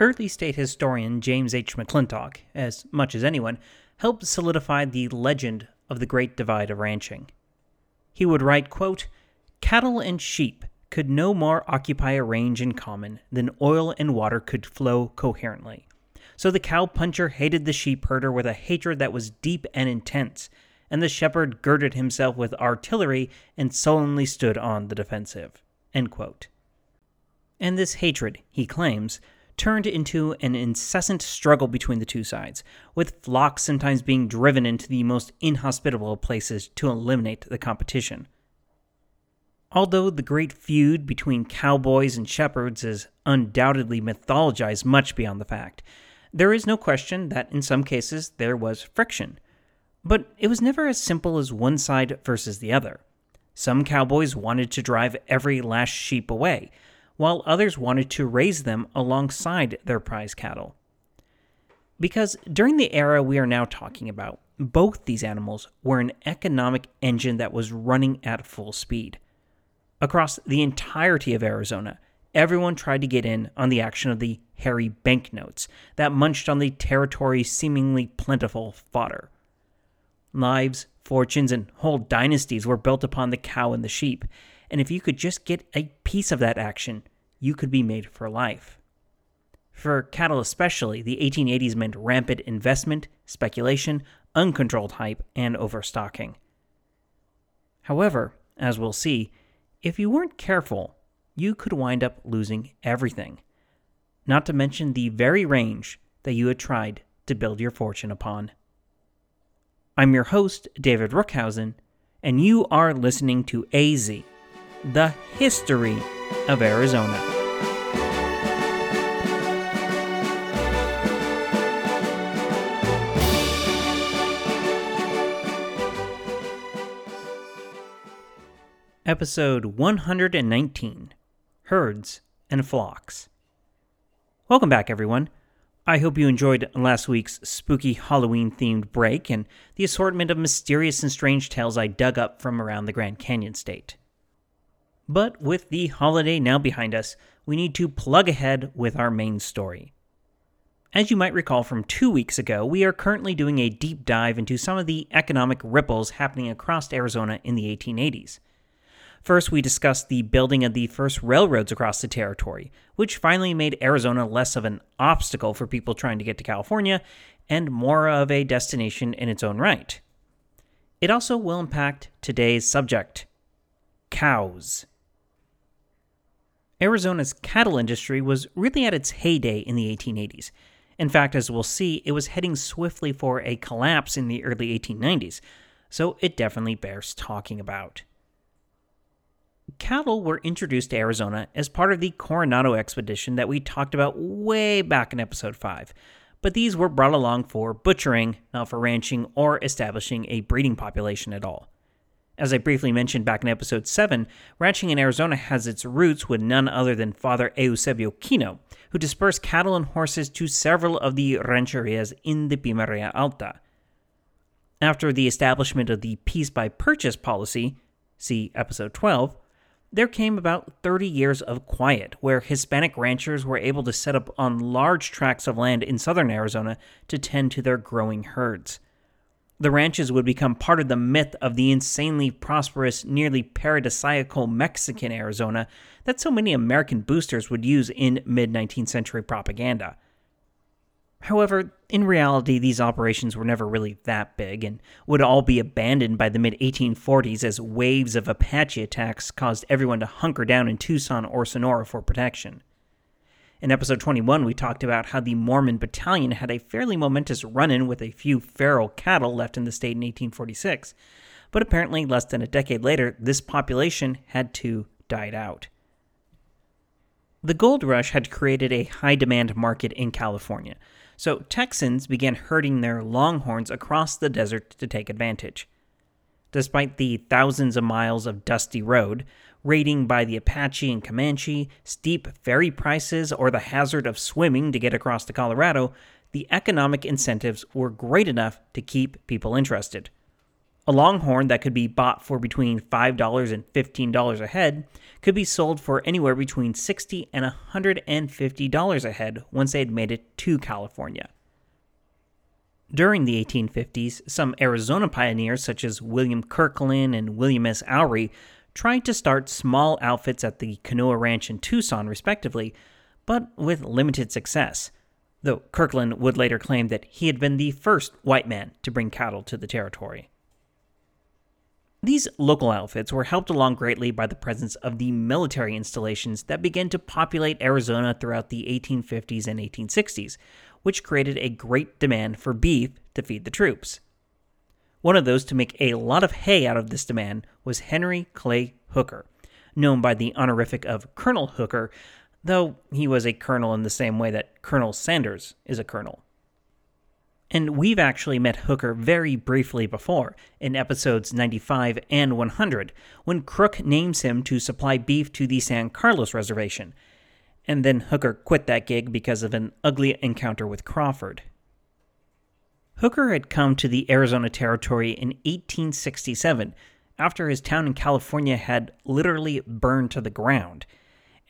Early state historian James H. McClintock, as much as anyone, helped solidify the legend of the Great Divide of ranching. He would write, quote, Cattle and sheep could no more occupy a range in common than oil and water could flow coherently. So the cowpuncher hated the sheep herder with a hatred that was deep and intense, and the shepherd girded himself with artillery and sullenly stood on the defensive. And this hatred, he claims, turned into an incessant struggle between the two sides, with flocks sometimes being driven into the most inhospitable places to eliminate the competition. Although the great feud between cowboys and shepherds is undoubtedly mythologized much beyond the fact, there is no question that in some cases there was friction. But it was never as simple as one side versus the other. Some cowboys wanted to drive every last sheep away, while others wanted to raise them alongside their prize cattle. Because during the era we are now talking about, both these animals were an economic engine that was running at full speed. Across the entirety of Arizona, everyone tried to get in on the action of the hairy banknotes that munched on the territory's seemingly plentiful fodder. Lives, fortunes, and whole dynasties were built upon the cow and the sheep, and if you could just get a piece of that action, you could be made for life. For cattle especially, the 1880s meant rampant investment, speculation, uncontrolled hype, and overstocking. However, as we'll see, if you weren't careful, you could wind up losing everything, not to mention the very range that you had tried to build your fortune upon. I'm your host, David Rookhausen, and you are listening to AZ the history of Arizona. Episode 119 Herds and Flocks. Welcome back, everyone. I hope you enjoyed last week's spooky Halloween themed break and the assortment of mysterious and strange tales I dug up from around the Grand Canyon state. But with the holiday now behind us, we need to plug ahead with our main story. As you might recall from two weeks ago, we are currently doing a deep dive into some of the economic ripples happening across Arizona in the 1880s. First, we discussed the building of the first railroads across the territory, which finally made Arizona less of an obstacle for people trying to get to California and more of a destination in its own right. It also will impact today's subject cows. Arizona's cattle industry was really at its heyday in the 1880s. In fact, as we'll see, it was heading swiftly for a collapse in the early 1890s, so it definitely bears talking about. Cattle were introduced to Arizona as part of the Coronado expedition that we talked about way back in episode 5, but these were brought along for butchering, not for ranching or establishing a breeding population at all. As I briefly mentioned back in episode 7, ranching in Arizona has its roots with none other than Father Eusebio Kino, who dispersed cattle and horses to several of the rancherias in the Pimeria Alta. After the establishment of the peace by purchase policy, see episode 12, there came about 30 years of quiet where Hispanic ranchers were able to set up on large tracts of land in southern Arizona to tend to their growing herds the ranches would become part of the myth of the insanely prosperous, nearly paradisiacal Mexican Arizona that so many American boosters would use in mid 19th century propaganda. However, in reality, these operations were never really that big and would all be abandoned by the mid 1840s as waves of Apache attacks caused everyone to hunker down in Tucson or Sonora for protection. In episode 21, we talked about how the Mormon battalion had a fairly momentous run in with a few feral cattle left in the state in 1846, but apparently, less than a decade later, this population had too died out. The gold rush had created a high demand market in California, so Texans began herding their longhorns across the desert to take advantage. Despite the thousands of miles of dusty road, raiding by the Apache and Comanche, steep ferry prices, or the hazard of swimming to get across to Colorado, the economic incentives were great enough to keep people interested. A longhorn that could be bought for between $5 and $15 a head could be sold for anywhere between 60 and $150 a head once they had made it to California. During the 1850s, some Arizona pioneers such as William Kirkland and William S. Oury tried to start small outfits at the Canoa Ranch in Tucson, respectively, but with limited success, though Kirkland would later claim that he had been the first white man to bring cattle to the territory. These local outfits were helped along greatly by the presence of the military installations that began to populate Arizona throughout the 1850s and 1860s, which created a great demand for beef to feed the troops. One of those to make a lot of hay out of this demand was Henry Clay Hooker, known by the honorific of Colonel Hooker, though he was a colonel in the same way that Colonel Sanders is a colonel. And we've actually met Hooker very briefly before, in episodes 95 and 100, when Crook names him to supply beef to the San Carlos Reservation. And then Hooker quit that gig because of an ugly encounter with Crawford. Hooker had come to the Arizona Territory in 1867 after his town in California had literally burned to the ground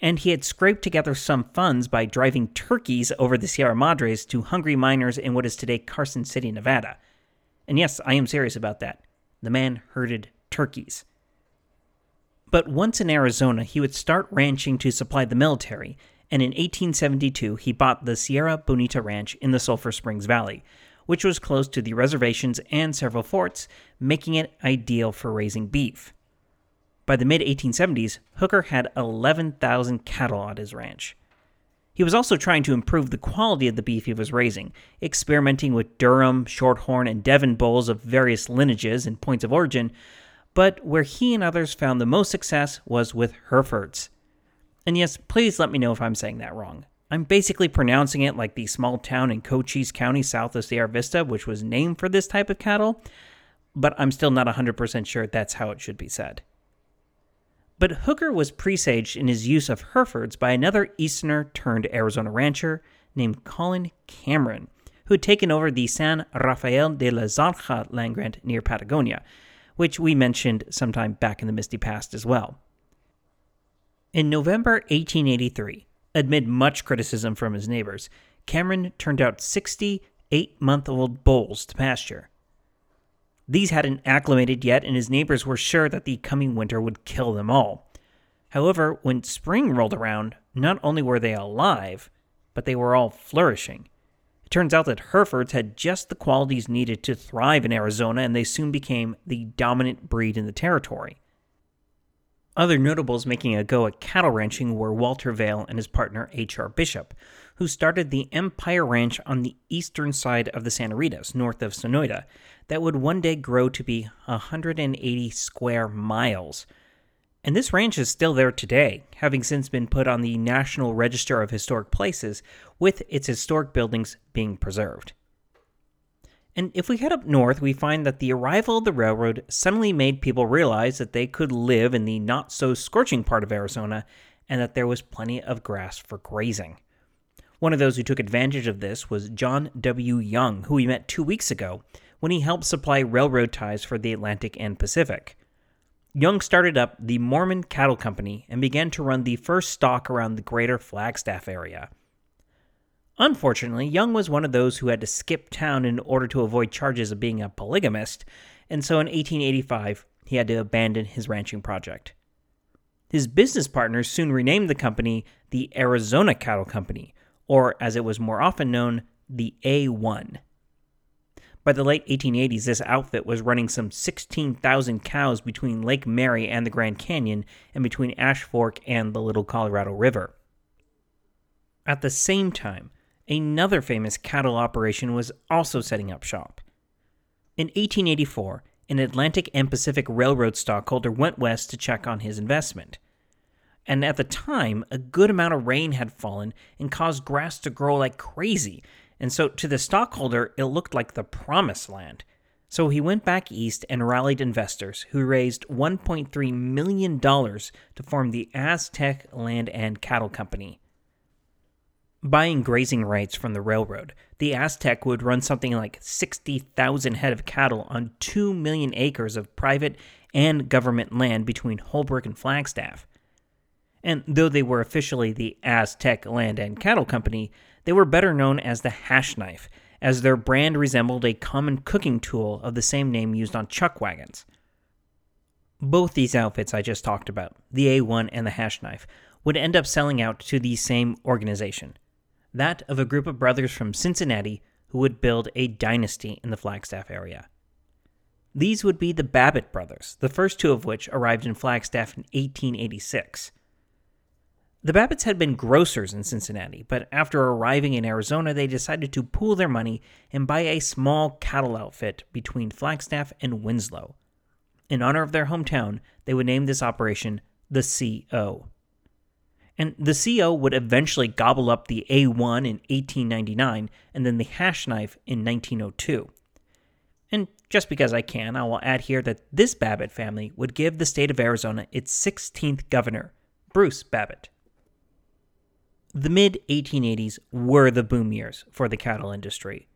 and he had scraped together some funds by driving turkeys over the Sierra Madres to hungry miners in what is today Carson City, Nevada. And yes, I am serious about that. The man herded turkeys. But once in Arizona, he would start ranching to supply the military, and in 1872 he bought the Sierra Bonita Ranch in the Sulphur Springs Valley, which was close to the reservations and several forts, making it ideal for raising beef. By the mid 1870s, Hooker had 11,000 cattle on his ranch. He was also trying to improve the quality of the beef he was raising, experimenting with Durham, Shorthorn, and Devon bulls of various lineages and points of origin, but where he and others found the most success was with Herefords. And yes, please let me know if I'm saying that wrong. I'm basically pronouncing it like the small town in Cochise County south of Sierra Vista, which was named for this type of cattle, but I'm still not 100% sure that's how it should be said. But Hooker was presaged in his use of Herefords by another Easterner turned Arizona rancher named Colin Cameron, who had taken over the San Rafael de la Zanja land grant near Patagonia, which we mentioned sometime back in the misty past as well. In November 1883, amid much criticism from his neighbors, Cameron turned out 60 eight month old bulls to pasture. These hadn't acclimated yet, and his neighbors were sure that the coming winter would kill them all. However, when spring rolled around, not only were they alive, but they were all flourishing. It turns out that Herefords had just the qualities needed to thrive in Arizona, and they soon became the dominant breed in the territory. Other notables making a go at cattle ranching were Walter Vail and his partner H.R. Bishop, who started the Empire Ranch on the eastern side of the Santa Ritas, north of Sonoita, that would one day grow to be 180 square miles. And this ranch is still there today, having since been put on the National Register of Historic Places, with its historic buildings being preserved. And if we head up north, we find that the arrival of the railroad suddenly made people realize that they could live in the not so scorching part of Arizona and that there was plenty of grass for grazing. One of those who took advantage of this was John W. Young, who we met two weeks ago when he helped supply railroad ties for the Atlantic and Pacific. Young started up the Mormon Cattle Company and began to run the first stock around the greater Flagstaff area. Unfortunately, Young was one of those who had to skip town in order to avoid charges of being a polygamist, and so in 1885 he had to abandon his ranching project. His business partners soon renamed the company the Arizona Cattle Company, or as it was more often known, the A1. By the late 1880s, this outfit was running some 16,000 cows between Lake Mary and the Grand Canyon, and between Ash Fork and the Little Colorado River. At the same time, another famous cattle operation was also setting up shop. In 1884, an Atlantic and Pacific Railroad stockholder went west to check on his investment. And at the time, a good amount of rain had fallen and caused grass to grow like crazy. And so to the stockholder, it looked like the promised land. So he went back east and rallied investors who raised $1.3 million to form the Aztec Land and Cattle Company. Buying grazing rights from the railroad, the Aztec would run something like 60,000 head of cattle on 2 million acres of private and government land between Holbrook and Flagstaff. And though they were officially the Aztec Land and Cattle Company, they were better known as the Hash Knife, as their brand resembled a common cooking tool of the same name used on chuck wagons. Both these outfits I just talked about, the A1 and the Hash Knife, would end up selling out to the same organization that of a group of brothers from Cincinnati who would build a dynasty in the Flagstaff area. These would be the Babbitt brothers, the first two of which arrived in Flagstaff in 1886. The Babbitts had been grocers in Cincinnati, but after arriving in Arizona, they decided to pool their money and buy a small cattle outfit between Flagstaff and Winslow. In honor of their hometown, they would name this operation the CO. And the CO would eventually gobble up the A1 in 1899 and then the hash knife in 1902. And just because I can, I will add here that this Babbitt family would give the state of Arizona its 16th governor, Bruce Babbitt. The mid 1880s were the boom years for the cattle industry.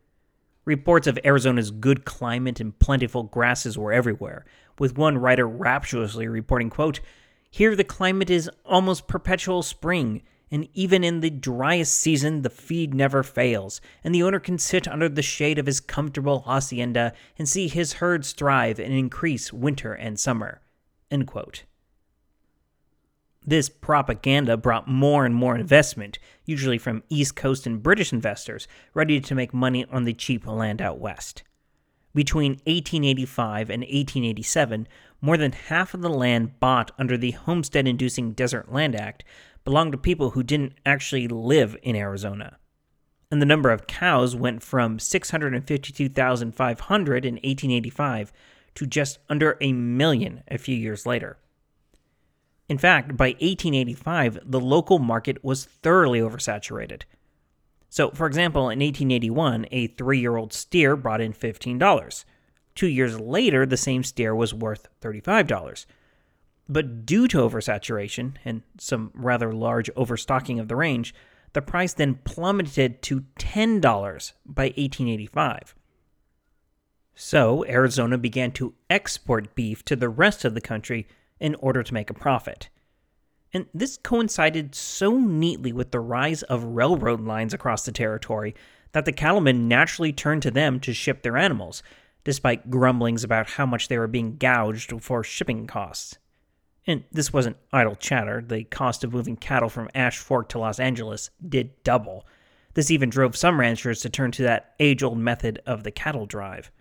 Reports of Arizona's good climate and plentiful grasses were everywhere, with one writer rapturously reporting, quote, here, the climate is almost perpetual spring, and even in the driest season, the feed never fails, and the owner can sit under the shade of his comfortable hacienda and see his herds thrive and increase winter and summer. This propaganda brought more and more investment, usually from East Coast and British investors, ready to make money on the cheap land out west. Between 1885 and 1887, more than half of the land bought under the Homestead Inducing Desert Land Act belonged to people who didn't actually live in Arizona. And the number of cows went from 652,500 in 1885 to just under a million a few years later. In fact, by 1885, the local market was thoroughly oversaturated. So, for example, in 1881, a three year old steer brought in $15. Two years later, the same steer was worth $35. But due to oversaturation and some rather large overstocking of the range, the price then plummeted to $10 by 1885. So, Arizona began to export beef to the rest of the country in order to make a profit. And this coincided so neatly with the rise of railroad lines across the territory that the cattlemen naturally turned to them to ship their animals, despite grumblings about how much they were being gouged for shipping costs. And this wasn't idle chatter. The cost of moving cattle from Ash Fork to Los Angeles did double. This even drove some ranchers to turn to that age old method of the cattle drive.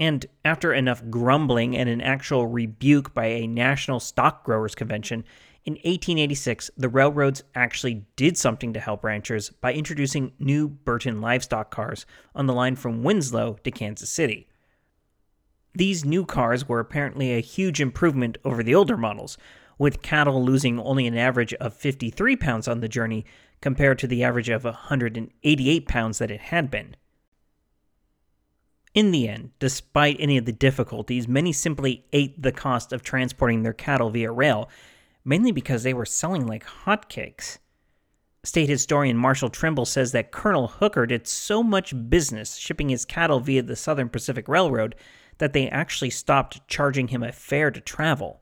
And after enough grumbling and an actual rebuke by a national stock growers convention, in 1886, the railroads actually did something to help ranchers by introducing new Burton livestock cars on the line from Winslow to Kansas City. These new cars were apparently a huge improvement over the older models, with cattle losing only an average of 53 pounds on the journey compared to the average of 188 pounds that it had been. In the end, despite any of the difficulties, many simply ate the cost of transporting their cattle via rail, mainly because they were selling like hotcakes. State historian Marshall Trimble says that Colonel Hooker did so much business shipping his cattle via the Southern Pacific Railroad that they actually stopped charging him a fare to travel.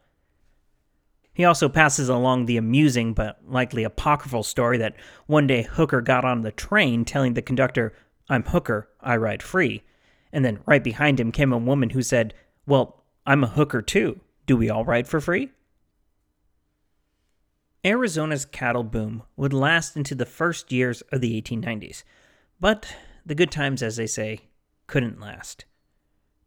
He also passes along the amusing but likely apocryphal story that one day Hooker got on the train telling the conductor, I'm Hooker, I ride free and then right behind him came a woman who said, Well, I'm a hooker too. Do we all ride for free? Arizona's cattle boom would last into the first years of the 1890s, but the good times, as they say, couldn't last.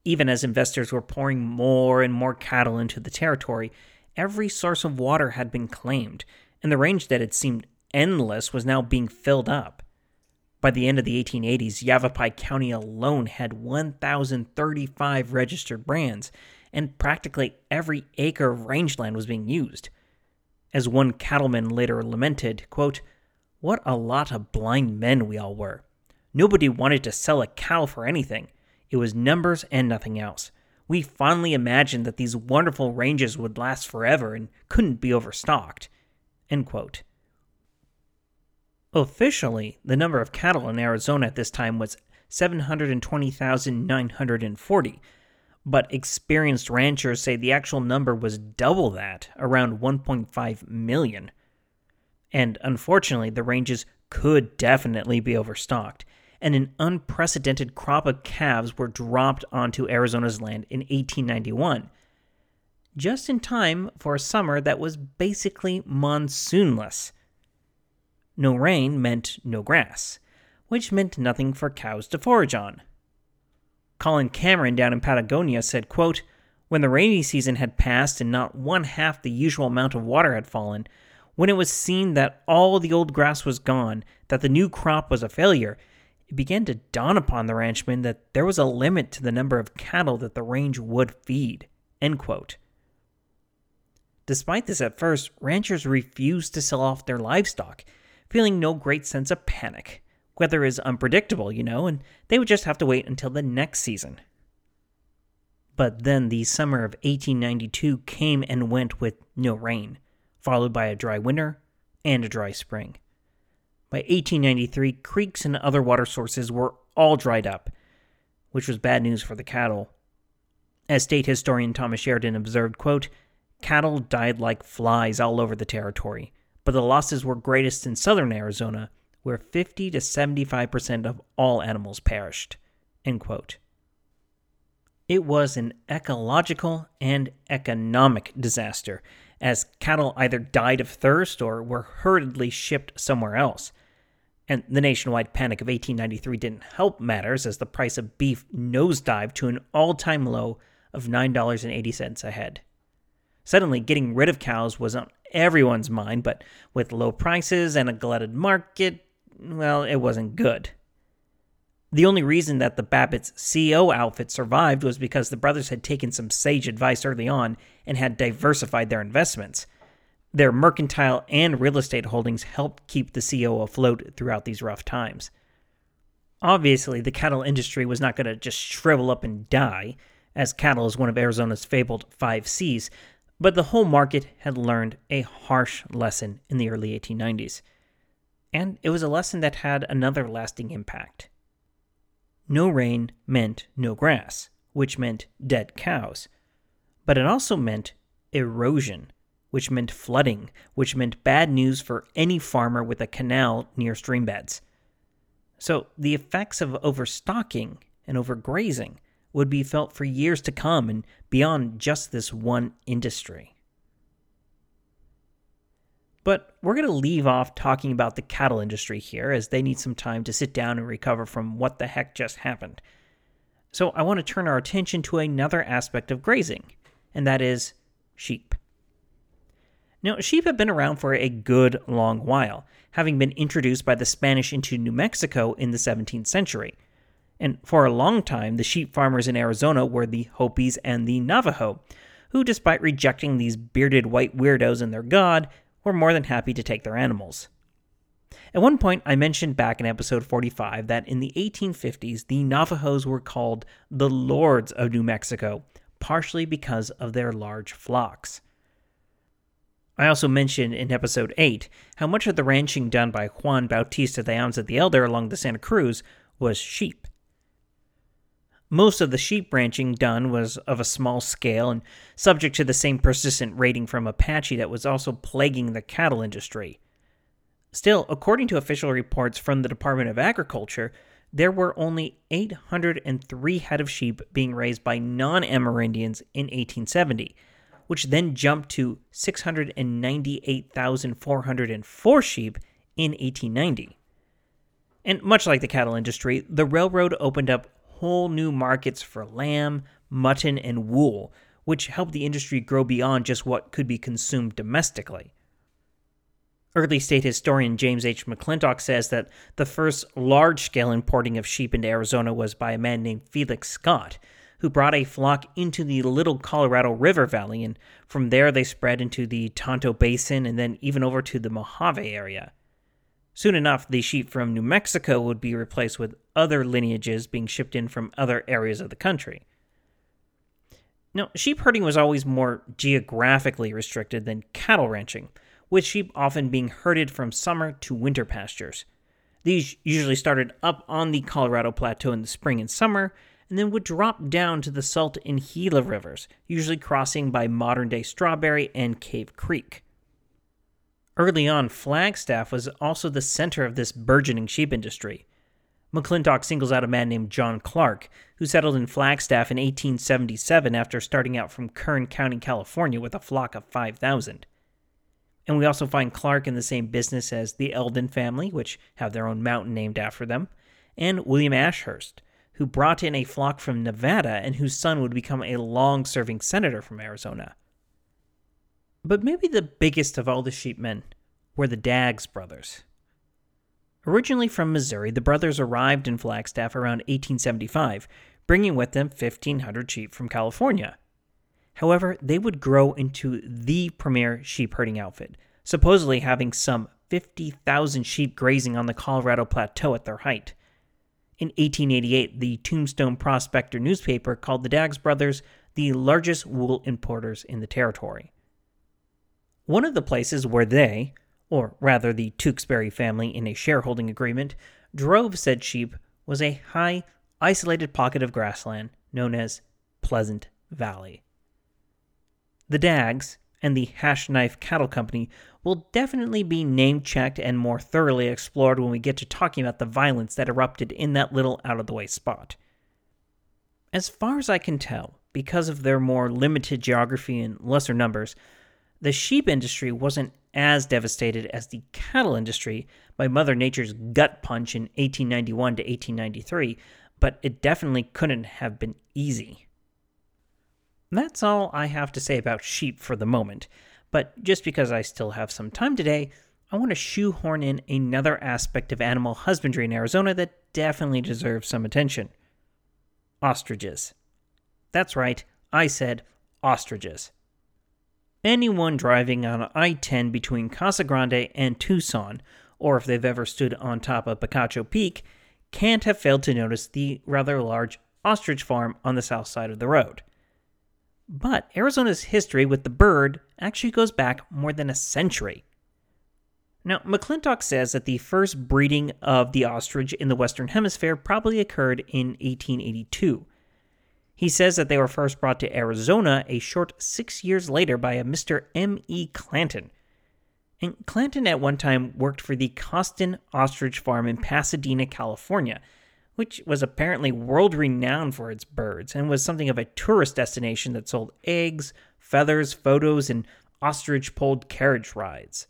Even as investors were pouring more and more cattle into the territory, every source of water had been claimed, and the range that had seemed endless was now being filled up. By the end of the 1880s, Yavapai County alone had 1,035 registered brands, and practically every acre of rangeland was being used. As one cattleman later lamented, quote, What a lot of blind men we all were. Nobody wanted to sell a cow for anything. It was numbers and nothing else. We fondly imagined that these wonderful ranges would last forever and couldn't be overstocked. End quote. Officially, the number of cattle in Arizona at this time was 720,940, but experienced ranchers say the actual number was double that, around 1.5 million. And unfortunately, the ranges could definitely be overstocked, and an unprecedented crop of calves were dropped onto Arizona's land in 1891, just in time for a summer that was basically monsoonless. No rain meant no grass, which meant nothing for cows to forage on. Colin Cameron down in Patagonia said, quote, When the rainy season had passed and not one half the usual amount of water had fallen, when it was seen that all the old grass was gone, that the new crop was a failure, it began to dawn upon the ranchmen that there was a limit to the number of cattle that the range would feed. Despite this at first, ranchers refused to sell off their livestock, feeling no great sense of panic. Weather is unpredictable, you know, and they would just have to wait until the next season. But then the summer of 1892 came and went with no rain, followed by a dry winter and a dry spring. By 1893, creeks and other water sources were all dried up, which was bad news for the cattle. As state historian Thomas Sheridan observed, quote, cattle died like flies all over the territory, but the losses were greatest in southern Arizona, where 50 to 75% of all animals perished. It was an ecological and economic disaster, as cattle either died of thirst or were hurriedly shipped somewhere else. And the nationwide panic of 1893 didn't help matters as the price of beef nosedived to an all time low of $9.80 a head. Suddenly, getting rid of cows was on everyone's mind, but with low prices and a glutted market, well, it wasn't good. The only reason that the Babbitt's CO outfit survived was because the brothers had taken some sage advice early on and had diversified their investments. Their mercantile and real estate holdings helped keep the CO afloat throughout these rough times. Obviously, the cattle industry was not going to just shrivel up and die, as cattle is one of Arizona's fabled five C's, but the whole market had learned a harsh lesson in the early 1890s and it was a lesson that had another lasting impact. No rain meant no grass, which meant dead cows, but it also meant erosion, which meant flooding, which meant bad news for any farmer with a canal near stream beds. So the effects of overstocking and overgrazing would be felt for years to come and beyond just this one industry. But we're going to leave off talking about the cattle industry here, as they need some time to sit down and recover from what the heck just happened. So I want to turn our attention to another aspect of grazing, and that is sheep. Now, sheep have been around for a good long while, having been introduced by the Spanish into New Mexico in the 17th century. And for a long time, the sheep farmers in Arizona were the Hopis and the Navajo, who, despite rejecting these bearded white weirdos and their god, were more than happy to take their animals. At one point, I mentioned back in episode 45 that in the 1850s, the Navajos were called the Lords of New Mexico, partially because of their large flocks. I also mentioned in episode 8 how much of the ranching done by Juan Bautista de Anza the Elder along the Santa Cruz was sheep. Most of the sheep ranching done was of a small scale and subject to the same persistent raiding from Apache that was also plaguing the cattle industry. Still, according to official reports from the Department of Agriculture, there were only 803 head of sheep being raised by non Amerindians in 1870, which then jumped to 698,404 sheep in 1890. And much like the cattle industry, the railroad opened up whole new markets for lamb, mutton, and wool, which helped the industry grow beyond just what could be consumed domestically. Early state historian James H. McClintock says that the first large scale importing of sheep into Arizona was by a man named Felix Scott, who brought a flock into the Little Colorado River Valley, and from there they spread into the Tonto Basin and then even over to the Mojave area. Soon enough, the sheep from New Mexico would be replaced with other lineages being shipped in from other areas of the country. Now, sheep herding was always more geographically restricted than cattle ranching, with sheep often being herded from summer to winter pastures. These usually started up on the Colorado Plateau in the spring and summer, and then would drop down to the Salt and Gila rivers, usually crossing by modern day Strawberry and Cave Creek. Early on, Flagstaff was also the center of this burgeoning sheep industry. McClintock singles out a man named John Clark, who settled in Flagstaff in 1877 after starting out from Kern County, California, with a flock of 5,000. And we also find Clark in the same business as the Elden family, which have their own mountain named after them, and William Ashurst, who brought in a flock from Nevada and whose son would become a long serving senator from Arizona. But maybe the biggest of all the sheepmen were the Daggs brothers. Originally from Missouri, the brothers arrived in Flagstaff around 1875, bringing with them 1,500 sheep from California. However, they would grow into the premier sheep herding outfit, supposedly having some 50,000 sheep grazing on the Colorado Plateau at their height. In 1888, the Tombstone Prospector newspaper called the Daggs brothers the largest wool importers in the territory. One of the places where they, or rather the Tewksbury family in a shareholding agreement, drove said sheep was a high, isolated pocket of grassland known as Pleasant Valley. The Daggs and the Hash Knife Cattle Company will definitely be name checked and more thoroughly explored when we get to talking about the violence that erupted in that little out of the way spot. As far as I can tell, because of their more limited geography and lesser numbers, the sheep industry wasn't as devastated as the cattle industry by Mother Nature's gut punch in 1891 to 1893, but it definitely couldn't have been easy. That's all I have to say about sheep for the moment, but just because I still have some time today, I want to shoehorn in another aspect of animal husbandry in Arizona that definitely deserves some attention ostriches. That's right, I said ostriches. Anyone driving on I 10 between Casa Grande and Tucson, or if they've ever stood on top of Picacho Peak, can't have failed to notice the rather large ostrich farm on the south side of the road. But Arizona's history with the bird actually goes back more than a century. Now, McClintock says that the first breeding of the ostrich in the Western Hemisphere probably occurred in 1882. He says that they were first brought to Arizona a short six years later by a Mr. M. E. Clanton. And Clanton at one time worked for the Cawston Ostrich Farm in Pasadena, California, which was apparently world renowned for its birds and was something of a tourist destination that sold eggs, feathers, photos, and ostrich pulled carriage rides.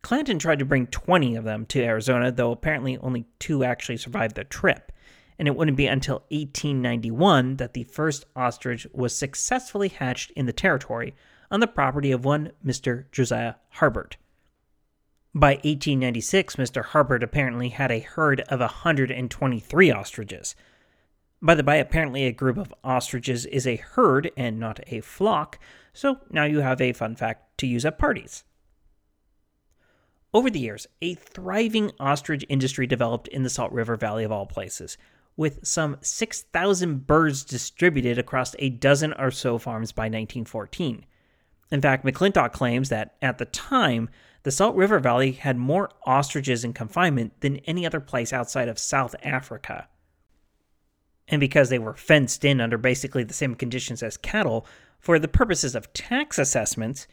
Clanton tried to bring 20 of them to Arizona, though apparently only two actually survived the trip and it wouldn't be until 1891 that the first ostrich was successfully hatched in the territory on the property of one Mr. Josiah Harbert. By 1896, Mr. Harbert apparently had a herd of 123 ostriches. By the by, apparently a group of ostriches is a herd and not a flock, so now you have a fun fact to use at parties. Over the years, a thriving ostrich industry developed in the Salt River Valley of all places, with some 6,000 birds distributed across a dozen or so farms by 1914. In fact, McClintock claims that at the time, the Salt River Valley had more ostriches in confinement than any other place outside of South Africa. And because they were fenced in under basically the same conditions as cattle, for the purposes of tax assessments,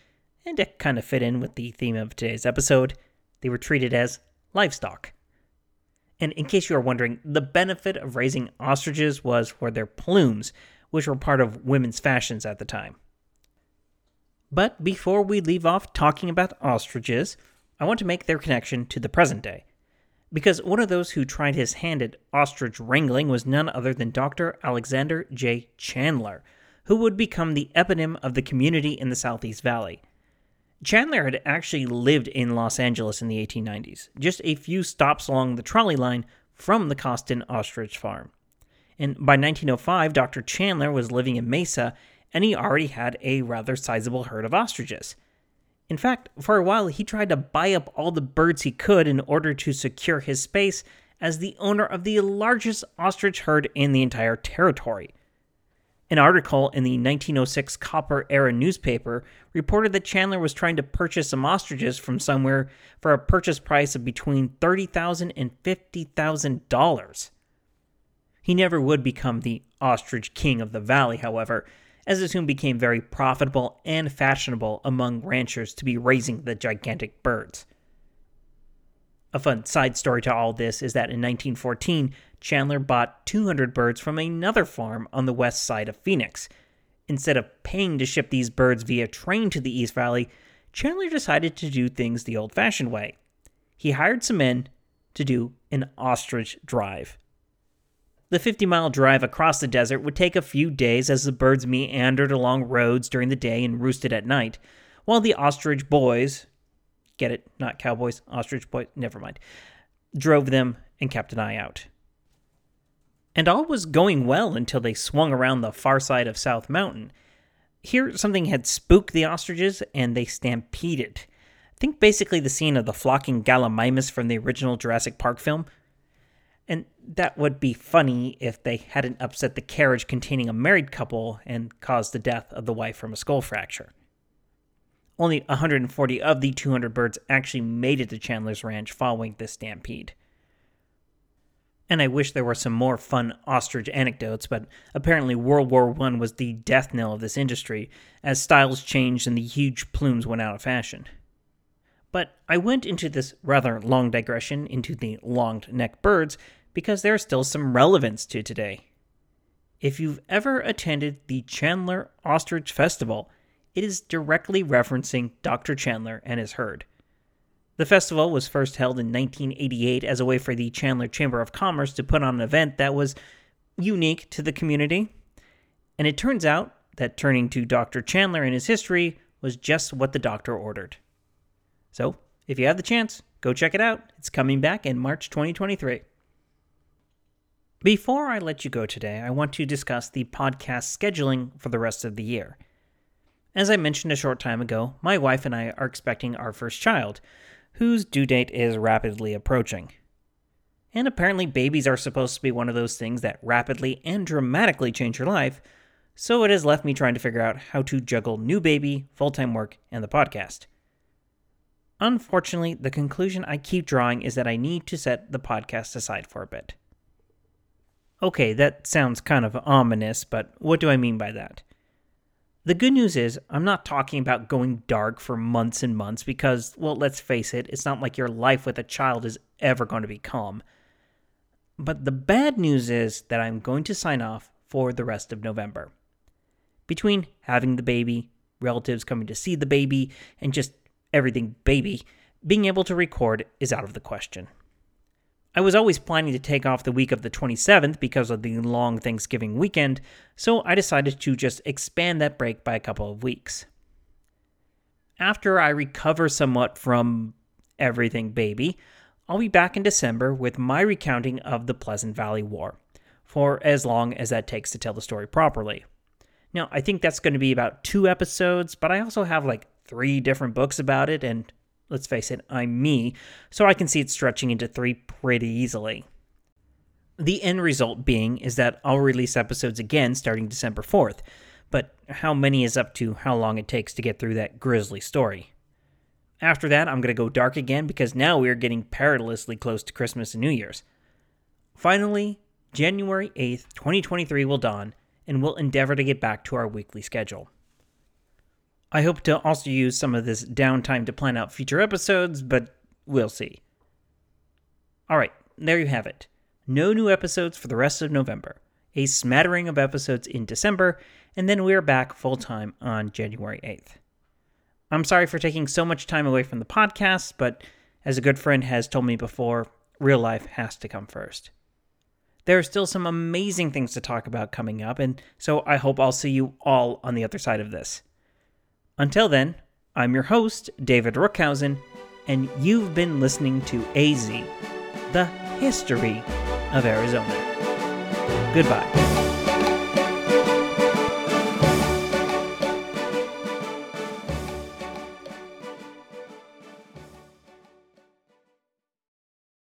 and to kind of fit in with the theme of today's episode, they were treated as livestock. And in case you are wondering, the benefit of raising ostriches was for their plumes, which were part of women's fashions at the time. But before we leave off talking about ostriches, I want to make their connection to the present day. Because one of those who tried his hand at ostrich wrangling was none other than Dr. Alexander J. Chandler, who would become the eponym of the community in the Southeast Valley. Chandler had actually lived in Los Angeles in the 1890s, just a few stops along the trolley line from the Cawston Ostrich Farm. And by 1905, Dr. Chandler was living in Mesa, and he already had a rather sizable herd of ostriches. In fact, for a while, he tried to buy up all the birds he could in order to secure his space as the owner of the largest ostrich herd in the entire territory. An article in the 1906 Copper Era newspaper reported that Chandler was trying to purchase some ostriches from somewhere for a purchase price of between $30,000 and $50,000. He never would become the ostrich king of the valley, however, as it soon became very profitable and fashionable among ranchers to be raising the gigantic birds. A fun side story to all this is that in 1914, Chandler bought 200 birds from another farm on the west side of Phoenix. Instead of paying to ship these birds via train to the East Valley, Chandler decided to do things the old fashioned way. He hired some men to do an ostrich drive. The 50 mile drive across the desert would take a few days as the birds meandered along roads during the day and roosted at night, while the ostrich boys, Get it? Not cowboys, ostrich boys, never mind. Drove them and kept an eye out. And all was going well until they swung around the far side of South Mountain. Here, something had spooked the ostriches and they stampeded. Think basically the scene of the flocking gallimimus from the original Jurassic Park film. And that would be funny if they hadn't upset the carriage containing a married couple and caused the death of the wife from a skull fracture. Only 140 of the 200 birds actually made it to Chandler's Ranch following this stampede. And I wish there were some more fun ostrich anecdotes, but apparently World War I was the death knell of this industry, as styles changed and the huge plumes went out of fashion. But I went into this rather long digression into the long necked birds because there's still some relevance to today. If you've ever attended the Chandler Ostrich Festival, it is directly referencing Dr. Chandler and his herd. The festival was first held in 1988 as a way for the Chandler Chamber of Commerce to put on an event that was unique to the community. And it turns out that turning to Dr. Chandler and his history was just what the doctor ordered. So, if you have the chance, go check it out. It's coming back in March 2023. Before I let you go today, I want to discuss the podcast scheduling for the rest of the year. As I mentioned a short time ago, my wife and I are expecting our first child, whose due date is rapidly approaching. And apparently, babies are supposed to be one of those things that rapidly and dramatically change your life, so it has left me trying to figure out how to juggle new baby, full time work, and the podcast. Unfortunately, the conclusion I keep drawing is that I need to set the podcast aside for a bit. Okay, that sounds kind of ominous, but what do I mean by that? The good news is, I'm not talking about going dark for months and months because, well, let's face it, it's not like your life with a child is ever going to be calm. But the bad news is that I'm going to sign off for the rest of November. Between having the baby, relatives coming to see the baby, and just everything baby, being able to record is out of the question. I was always planning to take off the week of the 27th because of the long Thanksgiving weekend, so I decided to just expand that break by a couple of weeks. After I recover somewhat from everything baby, I'll be back in December with my recounting of the Pleasant Valley War, for as long as that takes to tell the story properly. Now, I think that's going to be about two episodes, but I also have like three different books about it, and let's face it, I'm me, so I can see it stretching into three pretty easily. The end result being is that I'll release episodes again starting December 4th, but how many is up to how long it takes to get through that grisly story. After that, I'm going to go dark again because now we are getting perilously close to Christmas and New Year's. Finally, January 8th, 2023 will dawn, and we'll endeavor to get back to our weekly schedule. I hope to also use some of this downtime to plan out future episodes, but we'll see. Alright, there you have it. No new episodes for the rest of November, a smattering of episodes in December, and then we're back full time on January 8th. I'm sorry for taking so much time away from the podcast, but as a good friend has told me before, real life has to come first. There are still some amazing things to talk about coming up, and so I hope I'll see you all on the other side of this. Until then, I'm your host, David Rookhausen, and you've been listening to AZ, the history of Arizona. Goodbye.